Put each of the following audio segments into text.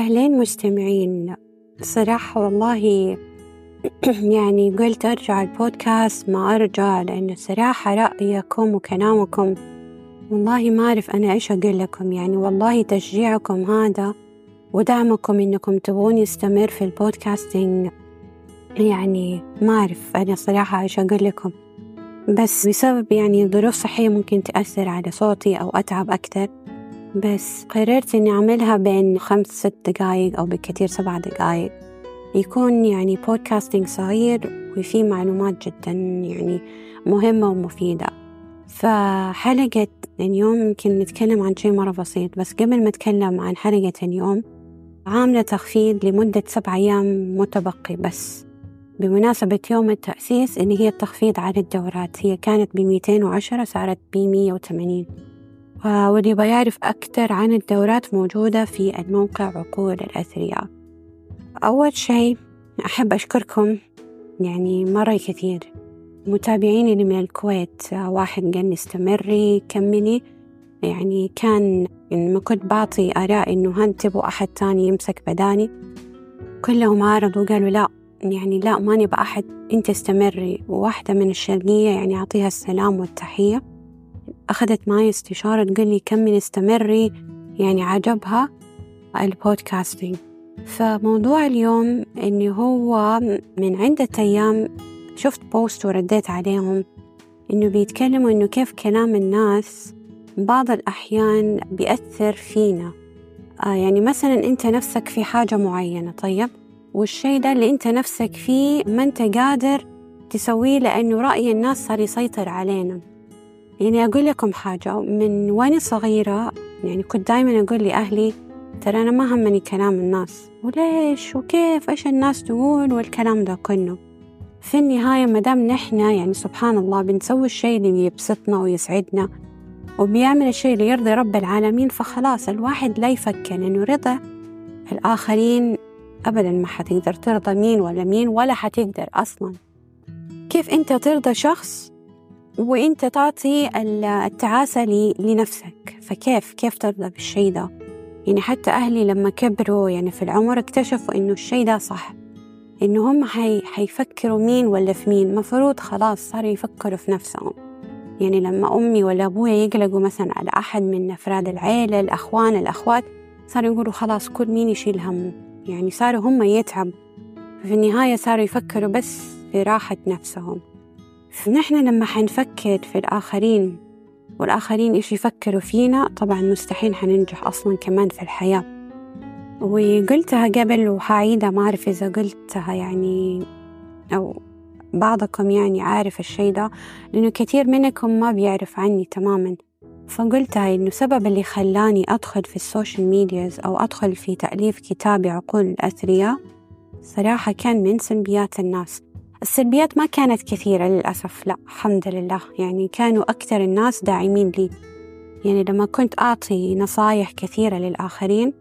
أهلين مستمعين. صراحة والله يعني قلت أرجع البودكاست ما أرجع لأن صراحة رأيكم وكلامكم والله ما أعرف أنا إيش أقول لكم. يعني والله تشجيعكم هذا ودعمكم إنكم تبغوني أستمر في البودكاستينج. يعني ما أعرف أنا صراحة إيش أقول لكم. بس بسبب يعني ظروف صحية ممكن تأثر على صوتي أو أتعب أكثر. بس قررت إني أعملها بين خمس ست دقايق أو بالكثير سبع دقايق. يكون يعني بودكاستينج صغير وفيه معلومات جدا يعني مهمة ومفيدة. فحلقة اليوم يمكن نتكلم عن شيء مرة بسيط بس قبل ما أتكلم عن حلقة اليوم عاملة تخفيض لمدة سبع أيام متبقي بس. بمناسبة يوم التأسيس اللي هي التخفيض على الدورات هي كانت بميتين وعشرة صارت بمية وثمانين واللي يبغى يعرف أكثر عن الدورات موجودة في الموقع عقول الأثرياء أول شيء أحب أشكركم يعني مرة كثير. متابعيني اللي من الكويت واحد قال استمري كملي. يعني كان لما كنت بعطي آراء إنه هل تبغوا أحد تاني يمسك بداني. كلهم عارضوا وقالوا لا يعني لا ما نبغى أحد أنت استمري. وواحدة من الشرقية يعني أعطيها السلام والتحية. أخذت معي استشارة تقول لي كملي استمري يعني عجبها ال podcasting. فموضوع اليوم إني هو من عدة أيام شفت post ورديت عليهم إنه بيتكلموا إنه كيف كلام الناس بعض الأحيان بيأثر فينا. آه يعني مثلا أنت نفسك في حاجة معينة طيب؟ والشيء ده اللي أنت نفسك فيه ما أنت قادر تسويه لأنه رأي الناس صار يسيطر علينا. يعني أقول لكم حاجة من وأنا صغيرة يعني كنت دايما أقول لأهلي ترى أنا ما همني كلام الناس. وليش؟ وكيف؟ إيش الناس تقول؟ والكلام ده كله. في النهاية مدام نحنا يعني سبحان الله بنسوي الشيء اللي يبسطنا ويسعدنا وبيعمل الشيء اللي يرضي رب العالمين فخلاص الواحد لا يفكر إنه رضا الآخرين أبدا ما حتقدر ترضى مين ولا مين ولا حتقدر أصلا. كيف أنت ترضى شخص وأنت تعطي التعاسة لنفسك. فكيف كيف ترضى بالشيء ده؟ يعني حتى أهلي لما كبروا يعني في العمر اكتشفوا إنه الشيء ده صح. إنه هم حي... حيفكروا مين ولا في مين. مفروض خلاص صاروا يفكروا في نفسهم. يعني لما أمي ولا أبويا يقلقوا مثلا على أحد من أفراد العيلة الأخوان الأخوات صاروا يقولوا خلاص كل مين يشيل همه. يعني صاروا هم يتعب في النهاية صاروا يفكروا بس في راحة نفسهم. فنحن لما حنفكر في الآخرين والآخرين إيش يفكروا فينا طبعا مستحيل حننجح أصلا كمان في الحياة. وقلتها قبل وحعيدها ما أعرف إذا قلتها يعني أو بعضكم يعني عارف الشي ده لأنه كثير منكم ما بيعرف عني تماما. فقلتها إنه سبب اللي خلاني أدخل في ال social medias أو أدخل في تأليف كتاب عقول الأثرياء صراحة كان من سلبيات الناس. السلبيات ما كانت كثيرة للأسف لا الحمد لله. يعني كانوا أكثر الناس داعمين لي. يعني لما كنت أعطي نصايح كثيرة للآخرين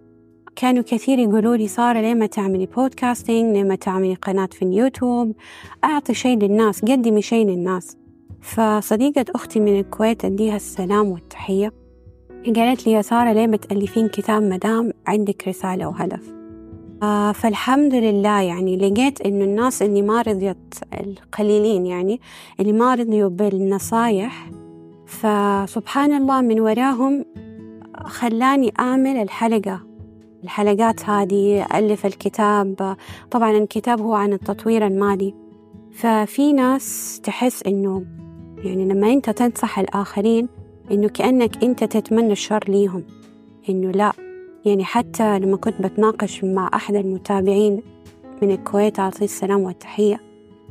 كانوا كثير يقولوا لي سارة ليه ما تعملي podcasting ليه ما تعملي قناة في اليوتيوب؟ أعطي شيء للناس قدمي شيء للناس. فصديقة أختي من الكويت أديها السلام والتحية. قالت لي يا سارة ليه بتألفين كتاب مدام؟ عندك رسالة وهدف. آه فالحمد لله يعني لقيت إنه الناس اللي ما رضيت القليلين يعني اللي ما رضيوا بالنصايح فسبحان الله من وراهم خلاني أعمل الحلقة الحلقات هذه ألف الكتاب طبعا الكتاب هو عن التطوير المالي. ففي ناس تحس إنه يعني لما أنت تنصح الآخرين إنه كأنك أنت تتمنى الشر ليهم إنه لا. يعني حتى لما كنت بتناقش مع أحد المتابعين من الكويت أعطيه السلام والتحية.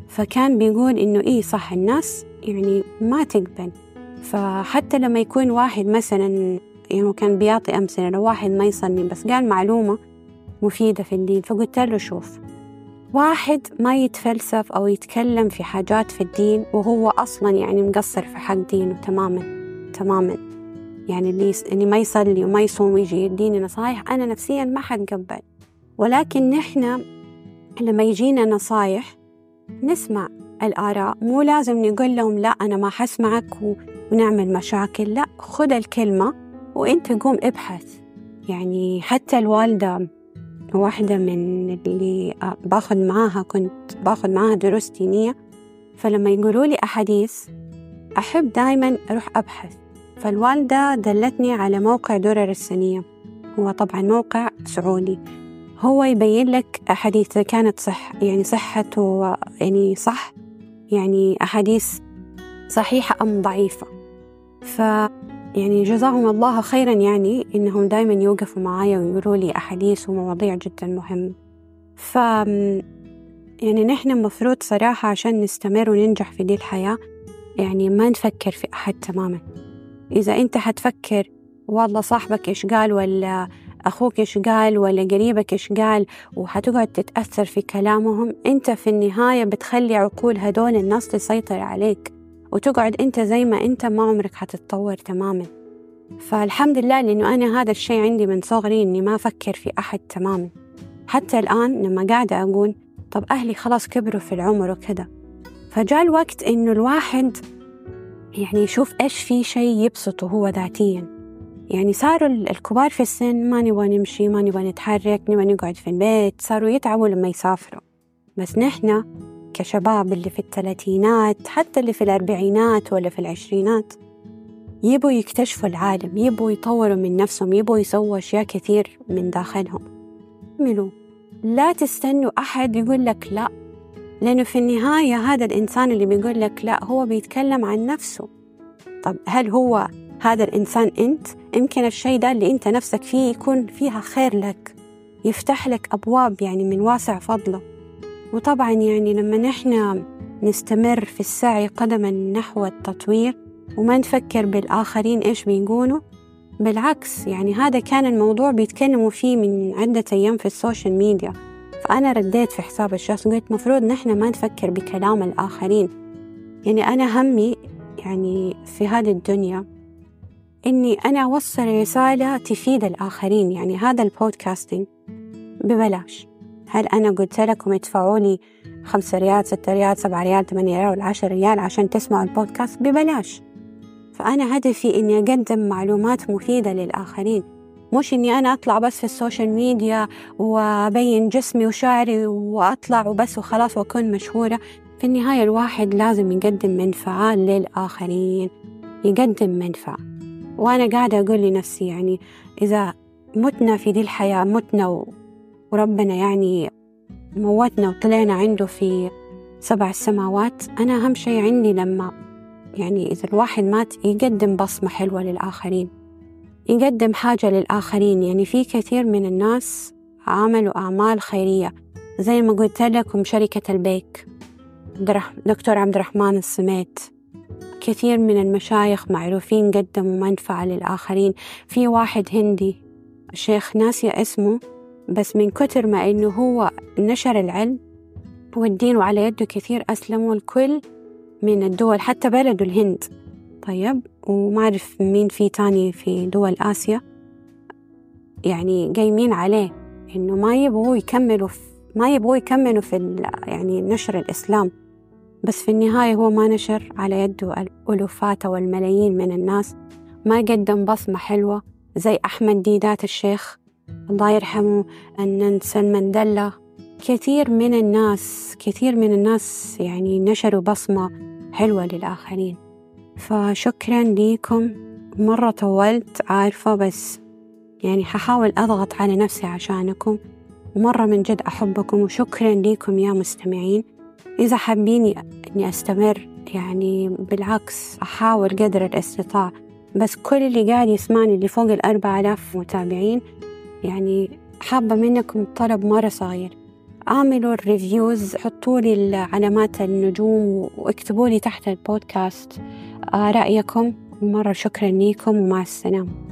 فكان بيقول إنه إيه صح الناس يعني ما تقبل. فحتى لما يكون واحد مثلا يعني كان بيعطي أمثلة لو واحد ما يصلي بس قال معلومة مفيدة في الدين فقلت له شوف واحد ما يتفلسف أو يتكلم في حاجات في الدين وهو أصلا يعني مقصر في حق دينه تماما تماما. يعني اللي اللي ما يصلي وما يصوم ويجي يديني نصايح أنا نفسيا ما حتقبل. ولكن نحن لما يجينا نصايح نسمع الآراء. مو لازم نقول لهم لا أنا ما حسمعك ونعمل مشاكل. لا خذ الكلمة وأنت قوم ابحث. يعني حتى الوالدة واحدة من اللي باخذ معاها كنت باخذ معاها دروس دينية. فلما يقولوا لي أحاديث أحب دايما أروح أبحث. فالوالدة دلتني على موقع درر السنية. هو طبعا موقع سعودي. هو يبين لك أحاديث كانت صح يعني صحته يعني صح يعني أحاديث صحيحة أم ضعيفة. ف يعني جزاهم الله خيرا يعني إنهم دايما يوقفوا معايا ويقولوا لي أحاديث ومواضيع جدا مهمة. ف يعني نحن المفروض صراحة عشان نستمر وننجح في دي الحياة يعني ما نفكر في أحد تماما. إذا أنت حتفكر والله صاحبك إيش قال؟ ولا أخوك إيش قال؟ ولا قريبك إيش قال؟ وحتقعد تتأثر في كلامهم أنت في النهاية بتخلي عقول هدول الناس تسيطر عليك وتقعد أنت زي ما أنت ما عمرك حتتطور تماما. فالحمد لله لأنه أنا هذا الشيء عندي من صغري إني ما أفكر في أحد تماما. حتى الآن لما قاعدة أقول طب أهلي خلاص كبروا في العمر وكذا فجاء الوقت إنه الواحد يعني يشوف إيش في شيء يبسطه هو ذاتيا. يعني صاروا الكبار في السن ما نبغى نمشي ما نبغى نتحرك نبغى نقعد في البيت صاروا يتعبوا لما يسافروا. بس نحن كشباب اللي في الثلاثينات حتى اللي في الأربعينات ولا في العشرينات يبوا يكتشفوا العالم يبوا يطوروا من نفسهم يبوا يسووا أشياء كثير من داخلهم. اعملوا لا تستنوا أحد يقول لك لا لأنه في النهاية هذا الإنسان اللي بيقول لك لا هو بيتكلم عن نفسه. طب هل هو هذا الإنسان أنت؟ يمكن الشيء ده اللي أنت نفسك فيه يكون فيها خير لك يفتح لك أبواب يعني من واسع فضله. وطبعا يعني لما نحن نستمر في السعي قدما نحو التطوير وما نفكر بالآخرين إيش بيقولوا بالعكس يعني هذا كان الموضوع بيتكلموا فيه من عدة أيام في السوشيال ميديا. فأنا رديت في حساب الشخص قلت مفروض نحن ما نفكر بكلام الآخرين. يعني أنا همي يعني في هذه الدنيا إني أنا أوصل رسالة تفيد الآخرين. يعني هذا ال podcasting ببلاش. هل أنا قلت لكم ادفعوا لي خمسة ريال ستة ريال سبعة ريال ثمانية ريال ولا عشر ريال عشان تسمعوا البودكاست؟ ببلاش. فأنا هدفي إني أقدم معلومات مفيدة للآخرين. مش إني أنا أطلع بس في ال social media وأبين جسمي وشعري وأطلع وبس وخلاص وأكون مشهورة في النهاية الواحد لازم يقدم منفعة للآخرين يقدم منفعة. وأنا قاعدة أقول لنفسي يعني إذا متنا في دي الحياة متنا وربنا يعني موتنا وطلعنا عنده في سبع السماوات أنا أهم شيء عندي لما يعني إذا الواحد مات يقدم بصمة حلوة للآخرين. يقدم حاجة للآخرين. يعني في كثير من الناس عملوا أعمال خيرية زي ما قلت لكم شركة البيك. دكتور عبد الرحمن السميت. كثير من المشايخ معروفين قدموا منفعة للآخرين. في واحد هندي شيخ ناسية اسمه بس من كتر ما إنه هو نشر العلم والدين وعلى يده كثير أسلموا الكل من الدول حتى بلده الهند. طيب؟ وما أعرف مين في تاني في دول آسيا. يعني قايمين عليه إنه ما يبغوا يكملوا ما يبغوا يكملوا في يعني نشر الإسلام. بس في النهاية هو ما نشر على يده الألوفات أو الملايين من الناس. ما قدم بصمة حلوة زي أحمد ديدات الشيخ. الله يرحمه ننسى مانديلا كثير من الناس كثير من الناس يعني نشروا بصمة حلوة للآخرين. فشكرا ليكم. مرة طولت عارفة بس يعني ححاول أضغط على نفسي عشانكم. ومرة من جد أحبكم وشكرا ليكم يا مستمعين. إذا حابيني إني أستمر يعني بالعكس أحاول قدر الاستطاع. بس كل اللي قاعد يسمعني اللي فوق الأربع آلاف متابعين يعني حابة منكم طلب مرة صغير. اعملوا الريفيوز حطوا لي علامات النجوم واكتبوا لي تحت البودكاست. آه، رأيكم. مرة شكرا لكم ومع السلامة.